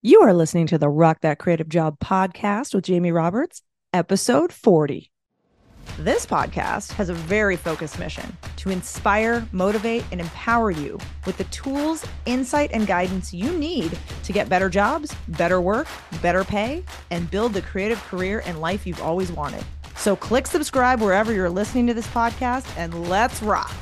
You are listening to the Rock That Creative Job podcast with Jamie Roberts, episode 40. This podcast has a very focused mission to inspire, motivate, and empower you with the tools, insight, and guidance you need to get better jobs, better work, better pay, and build the creative career and life you've always wanted. So click subscribe wherever you're listening to this podcast and let's rock.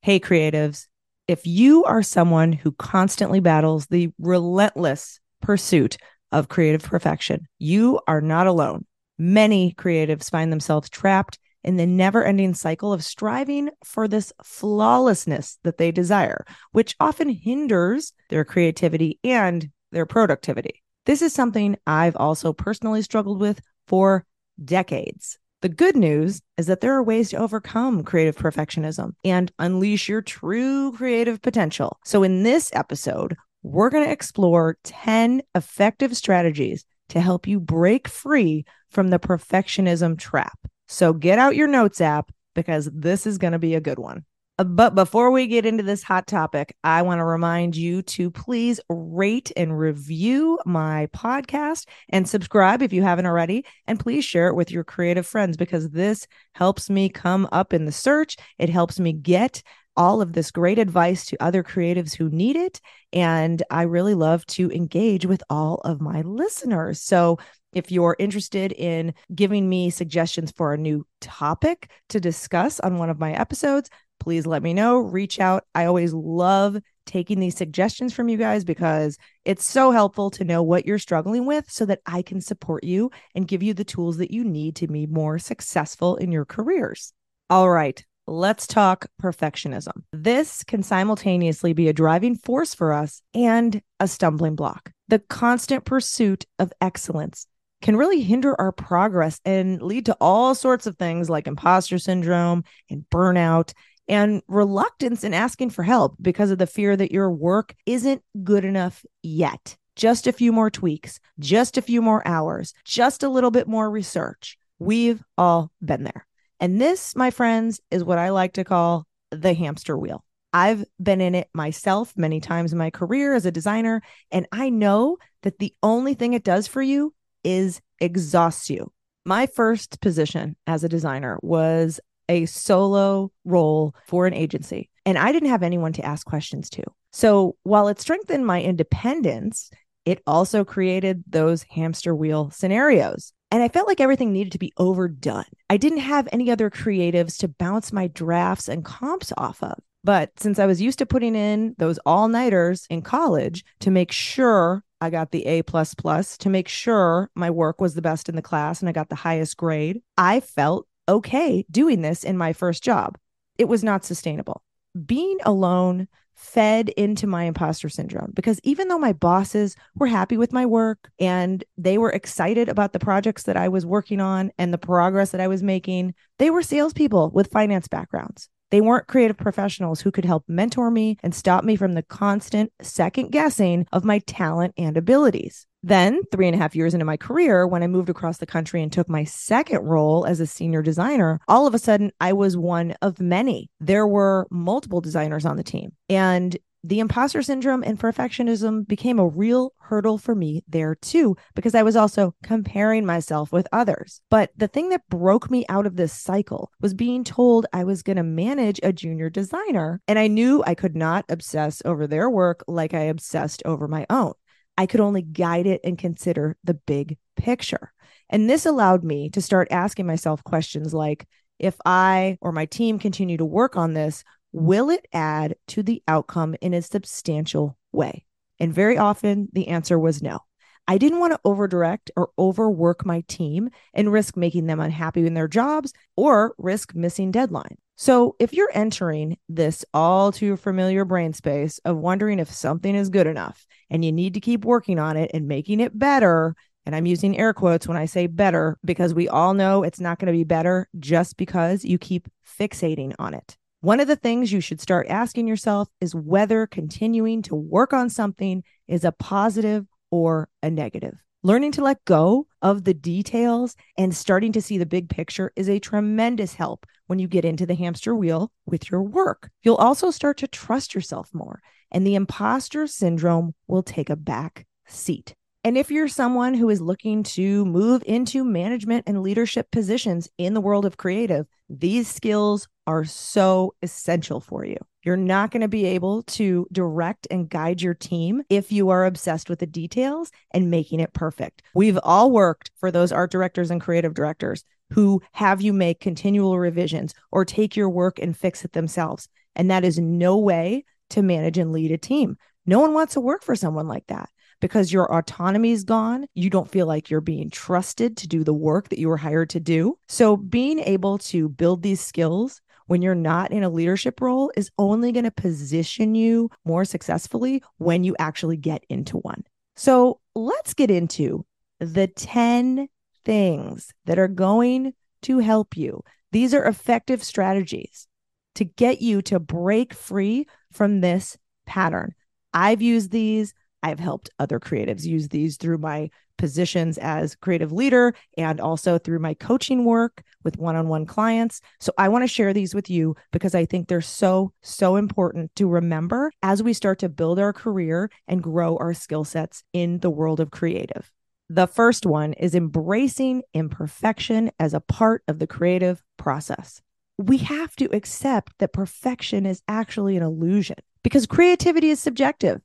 Hey, creatives. If you are someone who constantly battles the relentless pursuit of creative perfection, you are not alone. Many creatives find themselves trapped in the never ending cycle of striving for this flawlessness that they desire, which often hinders their creativity and their productivity. This is something I've also personally struggled with for decades. The good news is that there are ways to overcome creative perfectionism and unleash your true creative potential. So, in this episode, we're going to explore 10 effective strategies to help you break free from the perfectionism trap. So, get out your notes app because this is going to be a good one. Uh, but before we get into this hot topic, I want to remind you to please rate and review my podcast and subscribe if you haven't already. And please share it with your creative friends because this helps me come up in the search. It helps me get all of this great advice to other creatives who need it. And I really love to engage with all of my listeners. So if you're interested in giving me suggestions for a new topic to discuss on one of my episodes, please let me know. Reach out. I always love taking these suggestions from you guys because it's so helpful to know what you're struggling with so that I can support you and give you the tools that you need to be more successful in your careers. All right, let's talk perfectionism. This can simultaneously be a driving force for us and a stumbling block. The constant pursuit of excellence can really hinder our progress and lead to all sorts of things like imposter syndrome and burnout and reluctance in asking for help because of the fear that your work isn't good enough yet. Just a few more tweaks, just a few more hours, just a little bit more research. We've all been there. And this, my friends, is what I like to call the hamster wheel. I've been in it myself many times in my career as a designer, and I know that the only thing it does for you is exhaust you. My first position as a designer was a solo role for an agency, and I didn't have anyone to ask questions to. So while it strengthened my independence, it also created those hamster wheel scenarios. And I felt like everything needed to be overdone. I didn't have any other creatives to bounce my drafts and comps off of. But since I was used to putting in those all nighters in college to make sure I got the A plus plus to make sure my work was the best in the class and I got the highest grade. I felt okay doing this in my first job. It was not sustainable. Being alone fed into my imposter syndrome because even though my bosses were happy with my work and they were excited about the projects that I was working on and the progress that I was making, they were salespeople with finance backgrounds. They weren't creative professionals who could help mentor me and stop me from the constant second guessing of my talent and abilities. Then, three and a half years into my career, when I moved across the country and took my second role as a senior designer, all of a sudden I was one of many. There were multiple designers on the team. And the imposter syndrome and perfectionism became a real hurdle for me there too, because I was also comparing myself with others. But the thing that broke me out of this cycle was being told I was going to manage a junior designer. And I knew I could not obsess over their work like I obsessed over my own. I could only guide it and consider the big picture. And this allowed me to start asking myself questions like, if I or my team continue to work on this, will it add to the outcome in a substantial way? And very often the answer was no. I didn't want to overdirect or overwork my team and risk making them unhappy in their jobs or risk missing deadline. So, if you're entering this all too familiar brain space of wondering if something is good enough and you need to keep working on it and making it better, and I'm using air quotes when I say better because we all know it's not going to be better just because you keep fixating on it. One of the things you should start asking yourself is whether continuing to work on something is a positive or a negative. Learning to let go of the details and starting to see the big picture is a tremendous help when you get into the hamster wheel with your work. You'll also start to trust yourself more and the imposter syndrome will take a back seat. And if you're someone who is looking to move into management and leadership positions in the world of creative, these skills are so essential for you. You're not going to be able to direct and guide your team if you are obsessed with the details and making it perfect. We've all worked for those art directors and creative directors who have you make continual revisions or take your work and fix it themselves. And that is no way to manage and lead a team. No one wants to work for someone like that because your autonomy is gone. You don't feel like you're being trusted to do the work that you were hired to do. So, being able to build these skills when you're not in a leadership role is only going to position you more successfully when you actually get into one. So, let's get into the 10 things that are going to help you. These are effective strategies to get you to break free from this pattern. I've used these. I've helped other creatives use these through my positions as creative leader and also through my coaching work with one on one clients. So I want to share these with you because I think they're so, so important to remember as we start to build our career and grow our skill sets in the world of creative. The first one is embracing imperfection as a part of the creative process. We have to accept that perfection is actually an illusion because creativity is subjective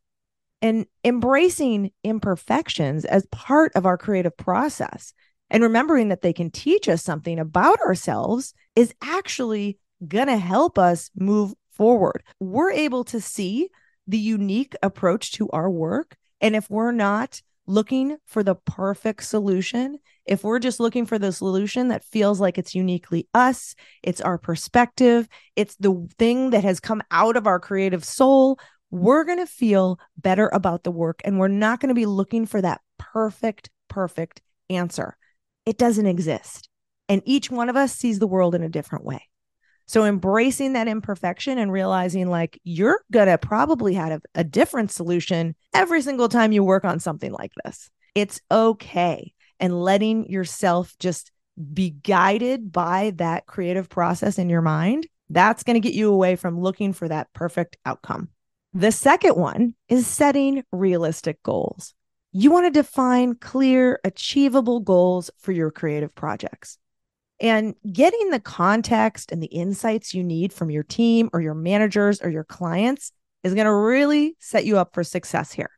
and embracing imperfections as part of our creative process and remembering that they can teach us something about ourselves is actually going to help us move forward. We're able to see the unique approach to our work. And if we're not looking for the perfect solution, if we're just looking for the solution that feels like it's uniquely us, it's our perspective, it's the thing that has come out of our creative soul, we're going to feel better about the work and we're not going to be looking for that perfect, perfect answer. It doesn't exist. And each one of us sees the world in a different way. So embracing that imperfection and realizing like you're going to probably have a different solution every single time you work on something like this. It's okay. And letting yourself just be guided by that creative process in your mind, that's going to get you away from looking for that perfect outcome. The second one is setting realistic goals. You want to define clear, achievable goals for your creative projects. And getting the context and the insights you need from your team or your managers or your clients is going to really set you up for success here.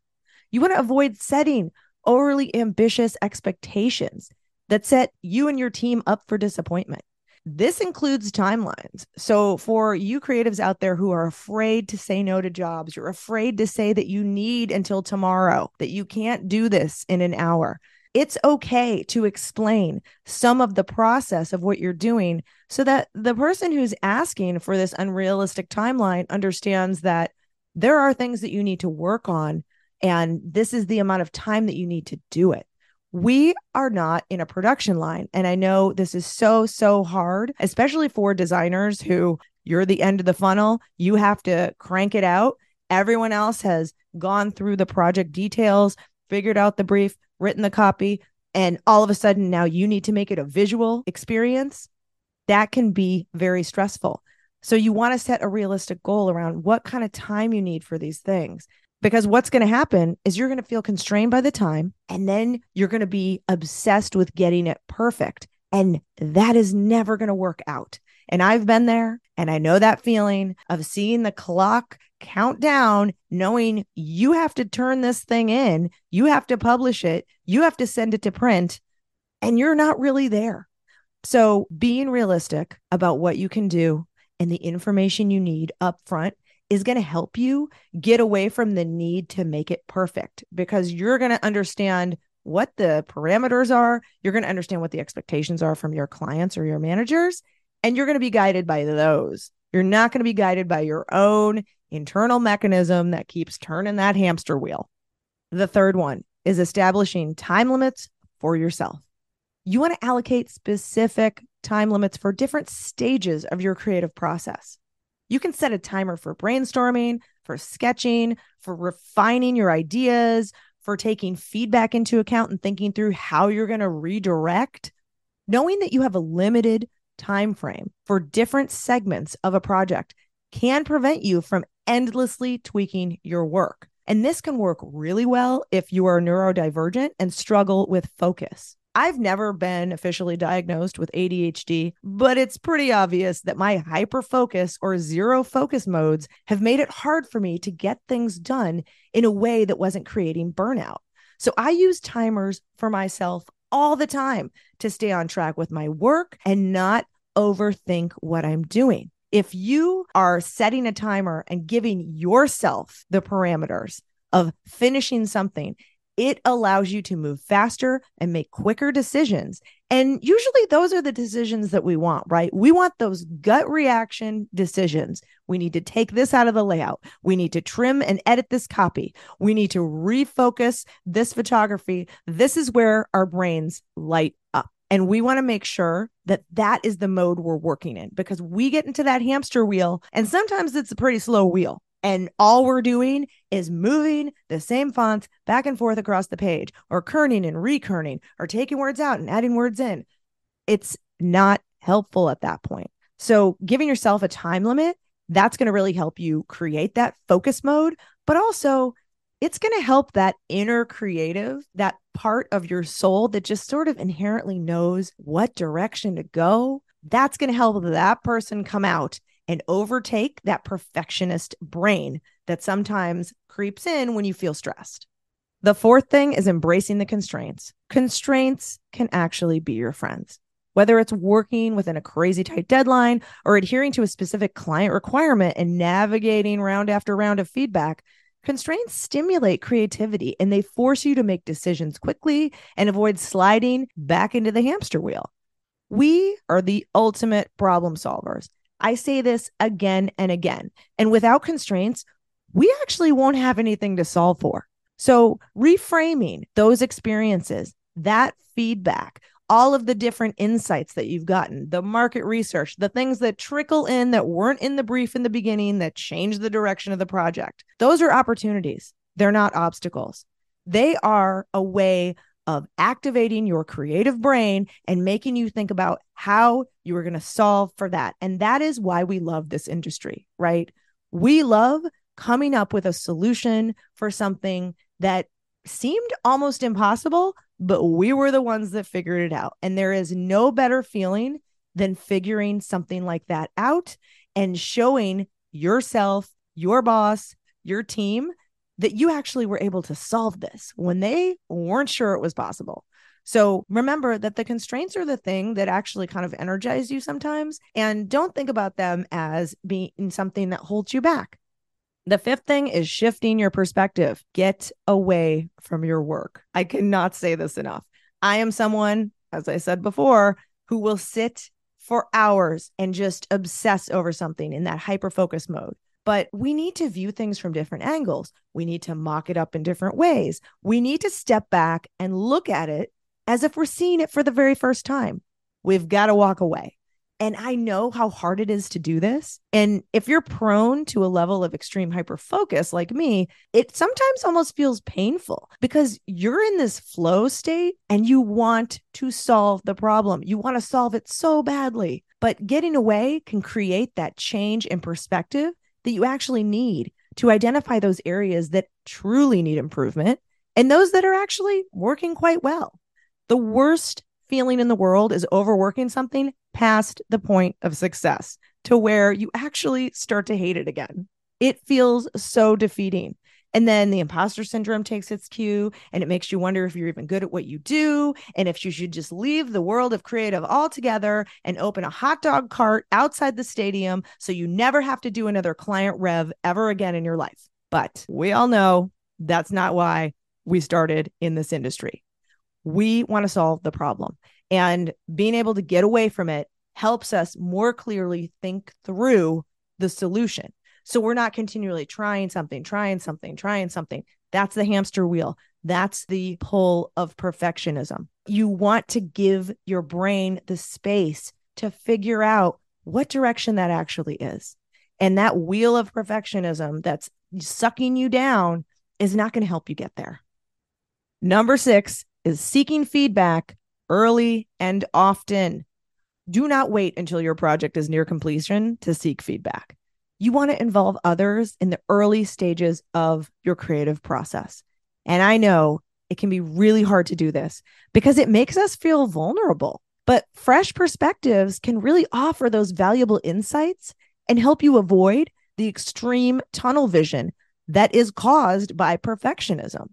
You want to avoid setting overly ambitious expectations that set you and your team up for disappointment. This includes timelines. So, for you creatives out there who are afraid to say no to jobs, you're afraid to say that you need until tomorrow, that you can't do this in an hour. It's okay to explain some of the process of what you're doing so that the person who's asking for this unrealistic timeline understands that there are things that you need to work on, and this is the amount of time that you need to do it we are not in a production line. And I know this is so, so hard, especially for designers who you're the end of the funnel. You have to crank it out. Everyone else has gone through the project details, figured out the brief, written the copy, and all of a sudden now you need to make it a visual experience. That can be very stressful. So you want to set a realistic goal around what kind of time you need for these things because what's going to happen is you're going to feel constrained by the time and then you're going to be obsessed with getting it perfect and that is never going to work out. And i've been there and i know that feeling of seeing the clock count down knowing you have to turn this thing in you have to publish it you have to send it to print and you're not really there. So being realistic about what you can do and the information you need up front is going to help you get away from the need to make it perfect because you're going to understand what the parameters are. You're going to understand what the expectations are from your clients or your managers, and you're going to be guided by those. You're not going to be guided by your own internal mechanism that keeps turning that hamster wheel. The third one is establishing time limits for yourself. You want to allocate specific time limits for different stages of your creative process. You can set a timer for brainstorming, for sketching, for refining your ideas, for taking feedback into account and thinking through how you're going to redirect. Knowing that you have a limited time frame for different segments of a project can prevent you from endlessly tweaking your work. And this can work really well if you are neurodivergent and struggle with focus. I've never been officially diagnosed with ADHD, but it's pretty obvious that my hyper focus or zero focus modes have made it hard for me to get things done in a way that wasn't creating burnout. So I use timers for myself all the time to stay on track with my work and not overthink what I'm doing. If you are setting a timer and giving yourself the parameters of finishing something it allows you to move faster and make quicker decisions. And usually those are the decisions that we want, right? We want those gut reaction decisions. We need to take this out of the layout. We need to trim and edit this copy. We need to refocus this photography. This is where our brains light up. And we want to make sure that that is the mode we're working in because we get into that hamster wheel and sometimes it's a pretty slow wheel. And all we're doing is moving the same fonts back and forth across the page, or kerning and rekerning, or taking words out and adding words in. It's not helpful at that point. So, giving yourself a time limit, that's going to really help you create that focus mode, but also it's going to help that inner creative, that part of your soul that just sort of inherently knows what direction to go. That's going to help that person come out and overtake that perfectionist brain that sometimes creeps in when you feel stressed. The fourth thing is embracing the constraints. Constraints can actually be your friends. Whether it's working within a crazy tight deadline or adhering to a specific client requirement and navigating round after round of feedback, constraints stimulate creativity and they force you to make decisions quickly and avoid sliding back into the hamster wheel. We are the ultimate problem solvers I say this again and again. And without constraints, we actually won't have anything to solve for. So, reframing those experiences, that feedback, all of the different insights that you've gotten, the market research, the things that trickle in that weren't in the brief in the beginning that change the direction of the project, those are opportunities. They're not obstacles. They are a way of activating your creative brain and making you think about how you are going to solve for that. And that is why we love this industry, right? We love coming up with a solution for something that seemed almost impossible, but we were the ones that figured it out. And there is no better feeling than figuring something like that out and showing yourself, your boss, your team that you actually were able to solve this when they weren't sure it was possible. So remember that the constraints are the thing that actually kind of energize you sometimes. And don't think about them as being something that holds you back. The fifth thing is shifting your perspective. Get away from your work. I cannot say this enough. I am someone, as I said before, who will sit for hours and just obsess over something in that hyper focus mode but we need to view things from different angles. We need to mock it up in different ways. We need to step back and look at it as if we're seeing it for the very first time. We've got to walk away. And I know how hard it is to do this. And if you're prone to a level of extreme hyper focus like me, it sometimes almost feels painful because you're in this flow state and you want to solve the problem. You want to solve it so badly. But getting away can create that change in perspective that you actually need to identify those areas that truly need improvement and those that are actually working quite well. The worst feeling in the world is overworking something past the point of success to where you actually start to hate it again. It feels so defeating. And then the imposter syndrome takes its cue and it makes you wonder if you're even good at what you do and if you should just leave the world of creative altogether and open a hot dog cart outside the stadium so you never have to do another client rev ever again in your life. But we all know that's not why we started in this industry. We want to solve the problem and being able to get away from it helps us more clearly think through the solution. So we're not continually trying something, trying something, trying something. That's the hamster wheel. That's the pull of perfectionism. You want to give your brain the space to figure out what direction that actually is. And that wheel of perfectionism that's sucking you down is not going to help you get there. Number six is seeking feedback early and often. Do not wait until your project is near completion to seek feedback you want to involve others in the early stages of your creative process. And I know it can be really hard to do this because it makes us feel vulnerable. But fresh perspectives can really offer those valuable insights and help you avoid the extreme tunnel vision that is caused by perfectionism.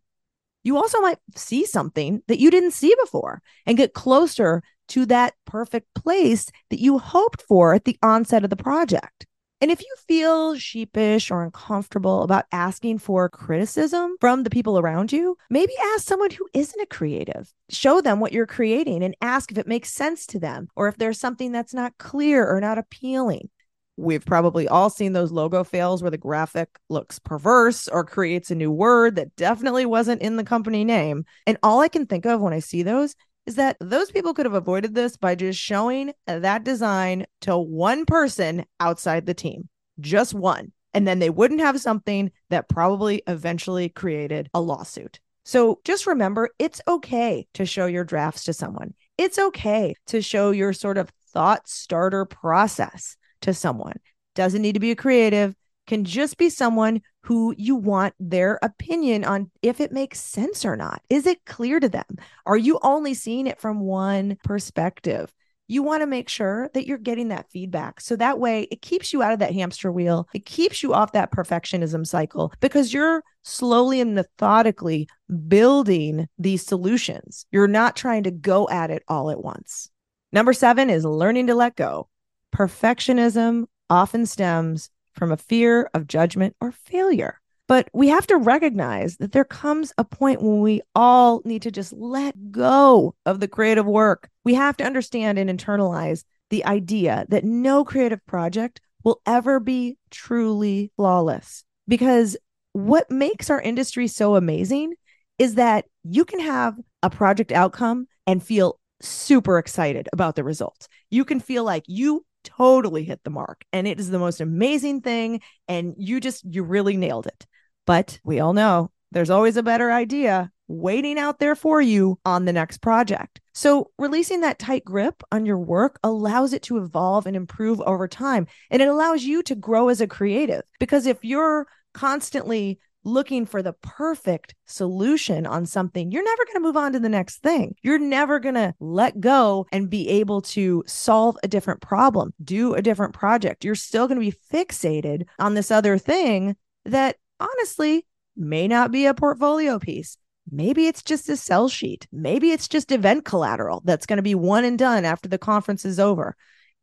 You also might see something that you didn't see before and get closer to that perfect place that you hoped for at the onset of the project. And if you feel sheepish or uncomfortable about asking for criticism from the people around you, maybe ask someone who isn't a creative. Show them what you're creating and ask if it makes sense to them or if there's something that's not clear or not appealing. We've probably all seen those logo fails where the graphic looks perverse or creates a new word that definitely wasn't in the company name. And all I can think of when I see those is that those people could have avoided this by just showing that design to one person outside the team, just one. And then they wouldn't have something that probably eventually created a lawsuit. So just remember it's okay to show your drafts to someone. It's okay to show your sort of thought starter process to someone. Doesn't need to be a creative, can just be someone who you want their opinion on if it makes sense or not. Is it clear to them? Are you only seeing it from one perspective? You want to make sure that you're getting that feedback. So that way it keeps you out of that hamster wheel. It keeps you off that perfectionism cycle because you're slowly and methodically building these solutions. You're not trying to go at it all at once. Number seven is learning to let go. Perfectionism often stems from a fear of judgment or failure. But we have to recognize that there comes a point when we all need to just let go of the creative work. We have to understand and internalize the idea that no creative project will ever be truly flawless. Because what makes our industry so amazing is that you can have a project outcome and feel super excited about the results. You can feel like you totally hit the mark and it is the most amazing thing and you just you really nailed it. But we all know there's always a better idea waiting out there for you on the next project. So releasing that tight grip on your work allows it to evolve and improve over time and it allows you to grow as a creative because if you're constantly looking for the perfect solution on something, you're never going to move on to the next thing. You're never going to let go and be able to solve a different problem, do a different project. You're still going to be fixated on this other thing that honestly may not be a portfolio piece. Maybe it's just a sell sheet. Maybe it's just event collateral that's going to be one and done after the conference is over.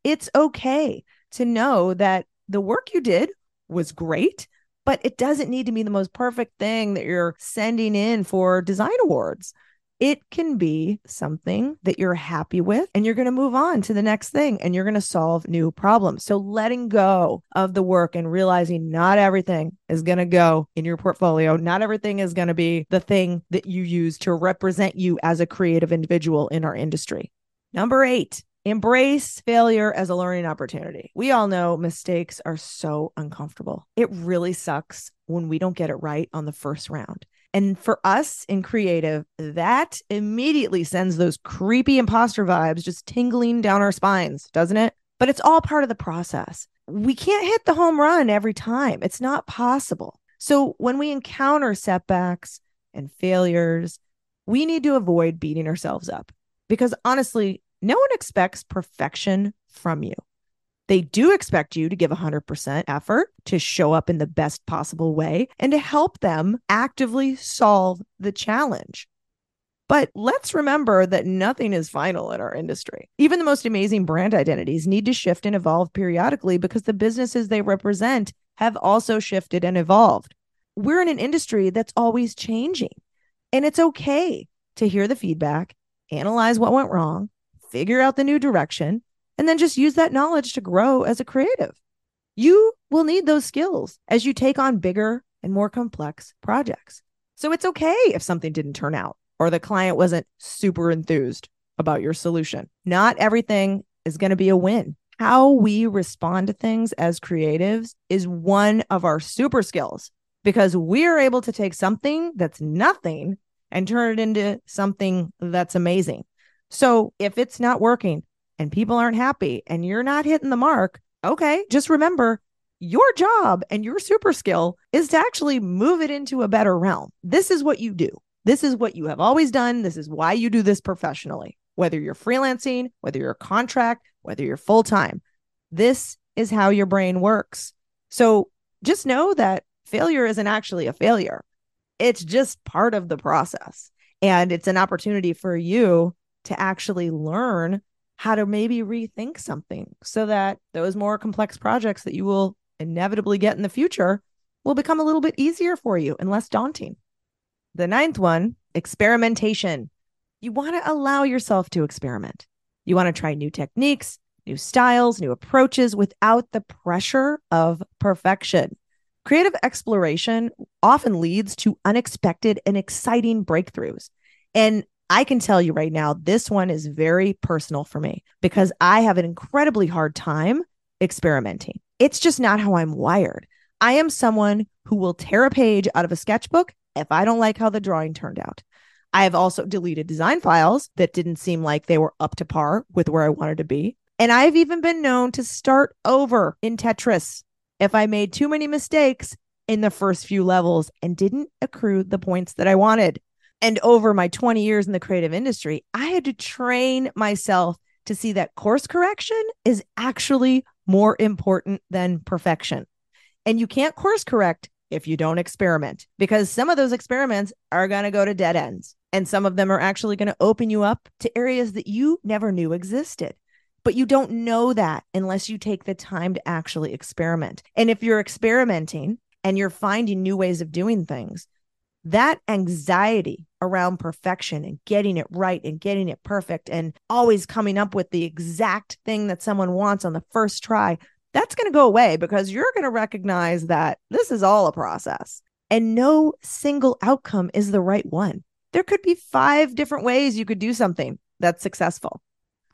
It's okay to know that the work you did was great but it doesn't need to be the most perfect thing that you're sending in for design awards. It can be something that you're happy with, and you're going to move on to the next thing and you're going to solve new problems. So, letting go of the work and realizing not everything is going to go in your portfolio, not everything is going to be the thing that you use to represent you as a creative individual in our industry. Number eight, Embrace failure as a learning opportunity. We all know mistakes are so uncomfortable. It really sucks when we don't get it right on the first round. And for us in creative, that immediately sends those creepy imposter vibes just tingling down our spines, doesn't it? But it's all part of the process. We can't hit the home run every time, it's not possible. So when we encounter setbacks and failures, we need to avoid beating ourselves up because honestly, no one expects perfection from you. They do expect you to give 100% effort to show up in the best possible way and to help them actively solve the challenge. But let's remember that nothing is final in our industry. Even the most amazing brand identities need to shift and evolve periodically because the businesses they represent have also shifted and evolved. We're in an industry that's always changing, and it's okay to hear the feedback, analyze what went wrong, figure out the new direction, and then just use that knowledge to grow as a creative. You will need those skills as you take on bigger and more complex projects. So it's okay if something didn't turn out or the client wasn't super enthused about your solution. Not everything is going to be a win. How we respond to things as creatives is one of our super skills because we are able to take something that's nothing and turn it into something that's amazing. So if it's not working and people aren't happy and you're not hitting the mark, okay, just remember your job and your super skill is to actually move it into a better realm. This is what you do. This is what you have always done. This is why you do this professionally, whether you're freelancing, whether you're contract, whether you're full time. This is how your brain works. So just know that failure isn't actually a failure, it's just part of the process. And it's an opportunity for you to actually learn how to maybe rethink something so that those more complex projects that you will inevitably get in the future will become a little bit easier for you and less daunting. The ninth one, experimentation. You want to allow yourself to experiment. You want to try new techniques, new styles, new approaches without the pressure of perfection. Creative exploration often leads to unexpected and exciting breakthroughs. And I can tell you right now, this one is very personal for me because I have an incredibly hard time experimenting. It's just not how I'm wired. I am someone who will tear a page out of a sketchbook if I don't like how the drawing turned out. I have also deleted design files that didn't seem like they were up to par with where I wanted to be. And I've even been known to start over in Tetris if I made too many mistakes in the first few levels and didn't accrue the points that I wanted. And over my 20 years in the creative industry, I had to train myself to see that course correction is actually more important than perfection. And you can't course correct if you don't experiment because some of those experiments are going to go to dead ends. And some of them are actually going to open you up to areas that you never knew existed. But you don't know that unless you take the time to actually experiment. And if you're experimenting and you're finding new ways of doing things, that anxiety around perfection and getting it right and getting it perfect and always coming up with the exact thing that someone wants on the first try, that's going to go away because you're going to recognize that this is all a process and no single outcome is the right one. There could be five different ways you could do something that's successful.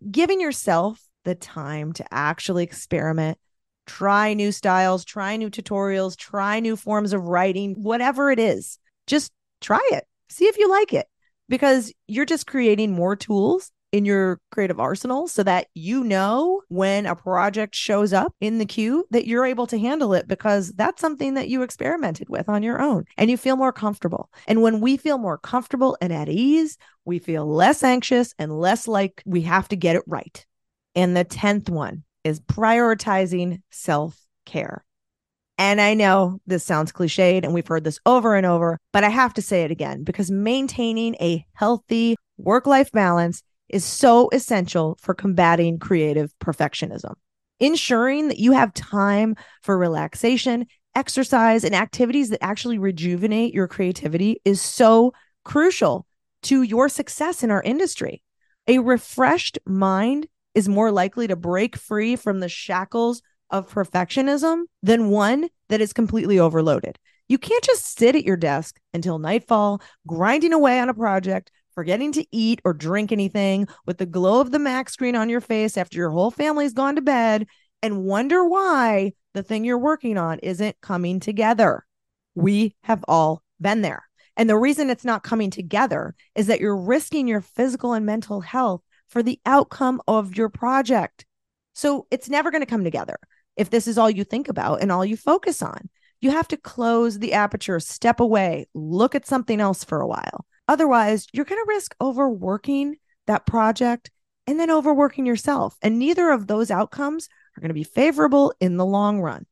Giving yourself the time to actually experiment, try new styles, try new tutorials, try new forms of writing, whatever it is just try it, see if you like it, because you're just creating more tools in your creative arsenal so that you know when a project shows up in the queue that you're able to handle it because that's something that you experimented with on your own and you feel more comfortable. And when we feel more comfortable and at ease, we feel less anxious and less like we have to get it right. And the 10th one is prioritizing self care. And I know this sounds cliched and we've heard this over and over, but I have to say it again because maintaining a healthy work life balance is so essential for combating creative perfectionism. Ensuring that you have time for relaxation, exercise, and activities that actually rejuvenate your creativity is so crucial to your success in our industry. A refreshed mind is more likely to break free from the shackles of perfectionism than one that is completely overloaded. You can't just sit at your desk until nightfall, grinding away on a project, forgetting to eat or drink anything with the glow of the Mac screen on your face after your whole family's gone to bed and wonder why the thing you're working on isn't coming together. We have all been there. And the reason it's not coming together is that you're risking your physical and mental health for the outcome of your project. So it's never going to come together if this is all you think about and all you focus on. You have to close the aperture, step away, look at something else for a while. Otherwise, you're going to risk overworking that project and then overworking yourself. And neither of those outcomes are going to be favorable in the long run.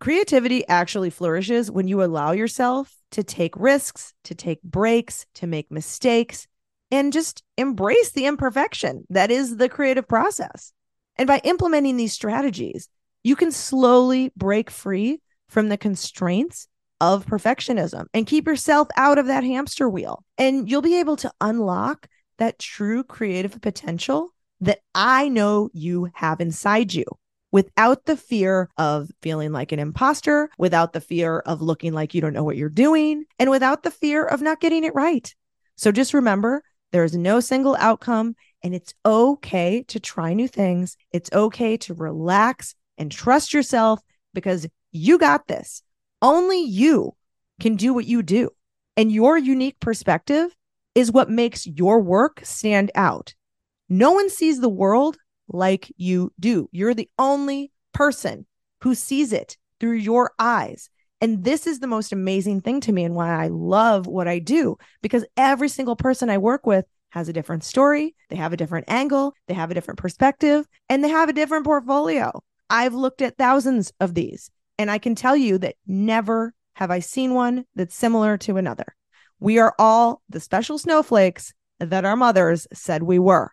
Creativity actually flourishes when you allow yourself to take risks, to take breaks, to make mistakes, and just embrace the imperfection that is the creative process. And by implementing these strategies, you can slowly break free from the constraints of perfectionism and keep yourself out of that hamster wheel. And you'll be able to unlock that true creative potential that I know you have inside you without the fear of feeling like an imposter, without the fear of looking like you don't know what you're doing, and without the fear of not getting it right. So just remember there is no single outcome, and it's okay to try new things. It's okay to relax and trust yourself because you got this. Only you can do what you do. And your unique perspective is what makes your work stand out. No one sees the world like you do. You're the only person who sees it through your eyes. And this is the most amazing thing to me and why I love what I do because every single person I work with has a different story, they have a different angle, they have a different perspective, and they have a different portfolio. I've looked at thousands of these, and I can tell you that never have I seen one that's similar to another. We are all the special snowflakes that our mothers said we were.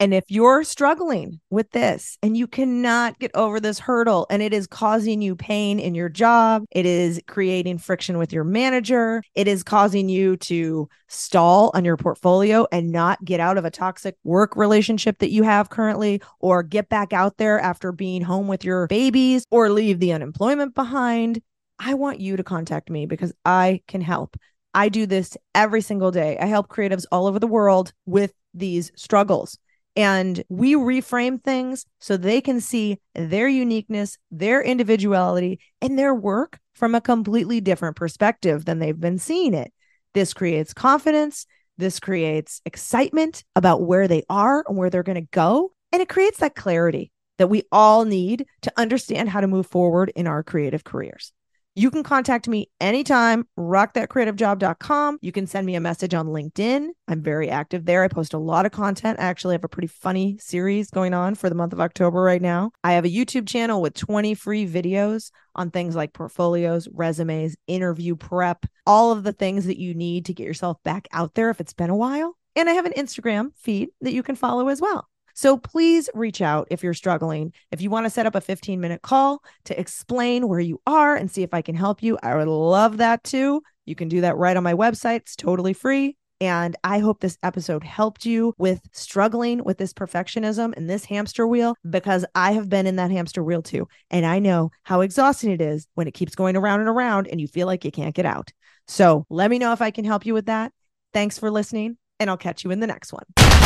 And if you're struggling with this and you cannot get over this hurdle and it is causing you pain in your job, it is creating friction with your manager, it is causing you to stall on your portfolio and not get out of a toxic work relationship that you have currently, or get back out there after being home with your babies, or leave the unemployment behind, I want you to contact me because I can help. I do this every single day. I help creatives all over the world with these struggles and we reframe things so they can see their uniqueness, their individuality, and their work from a completely different perspective than they've been seeing it. This creates confidence. This creates excitement about where they are and where they're going to go. And it creates that clarity that we all need to understand how to move forward in our creative careers. You can contact me anytime, rockthatcreativejob.com. You can send me a message on LinkedIn. I'm very active there. I post a lot of content. I actually have a pretty funny series going on for the month of October right now. I have a YouTube channel with 20 free videos on things like portfolios, resumes, interview prep, all of the things that you need to get yourself back out there if it's been a while. And I have an Instagram feed that you can follow as well. So please reach out if you're struggling. If you want to set up a 15 minute call to explain where you are and see if I can help you, I would love that too. You can do that right on my website. It's totally free. And I hope this episode helped you with struggling with this perfectionism and this hamster wheel because I have been in that hamster wheel too. And I know how exhausting it is when it keeps going around and around and you feel like you can't get out. So let me know if I can help you with that. Thanks for listening, and I'll catch you in the next one.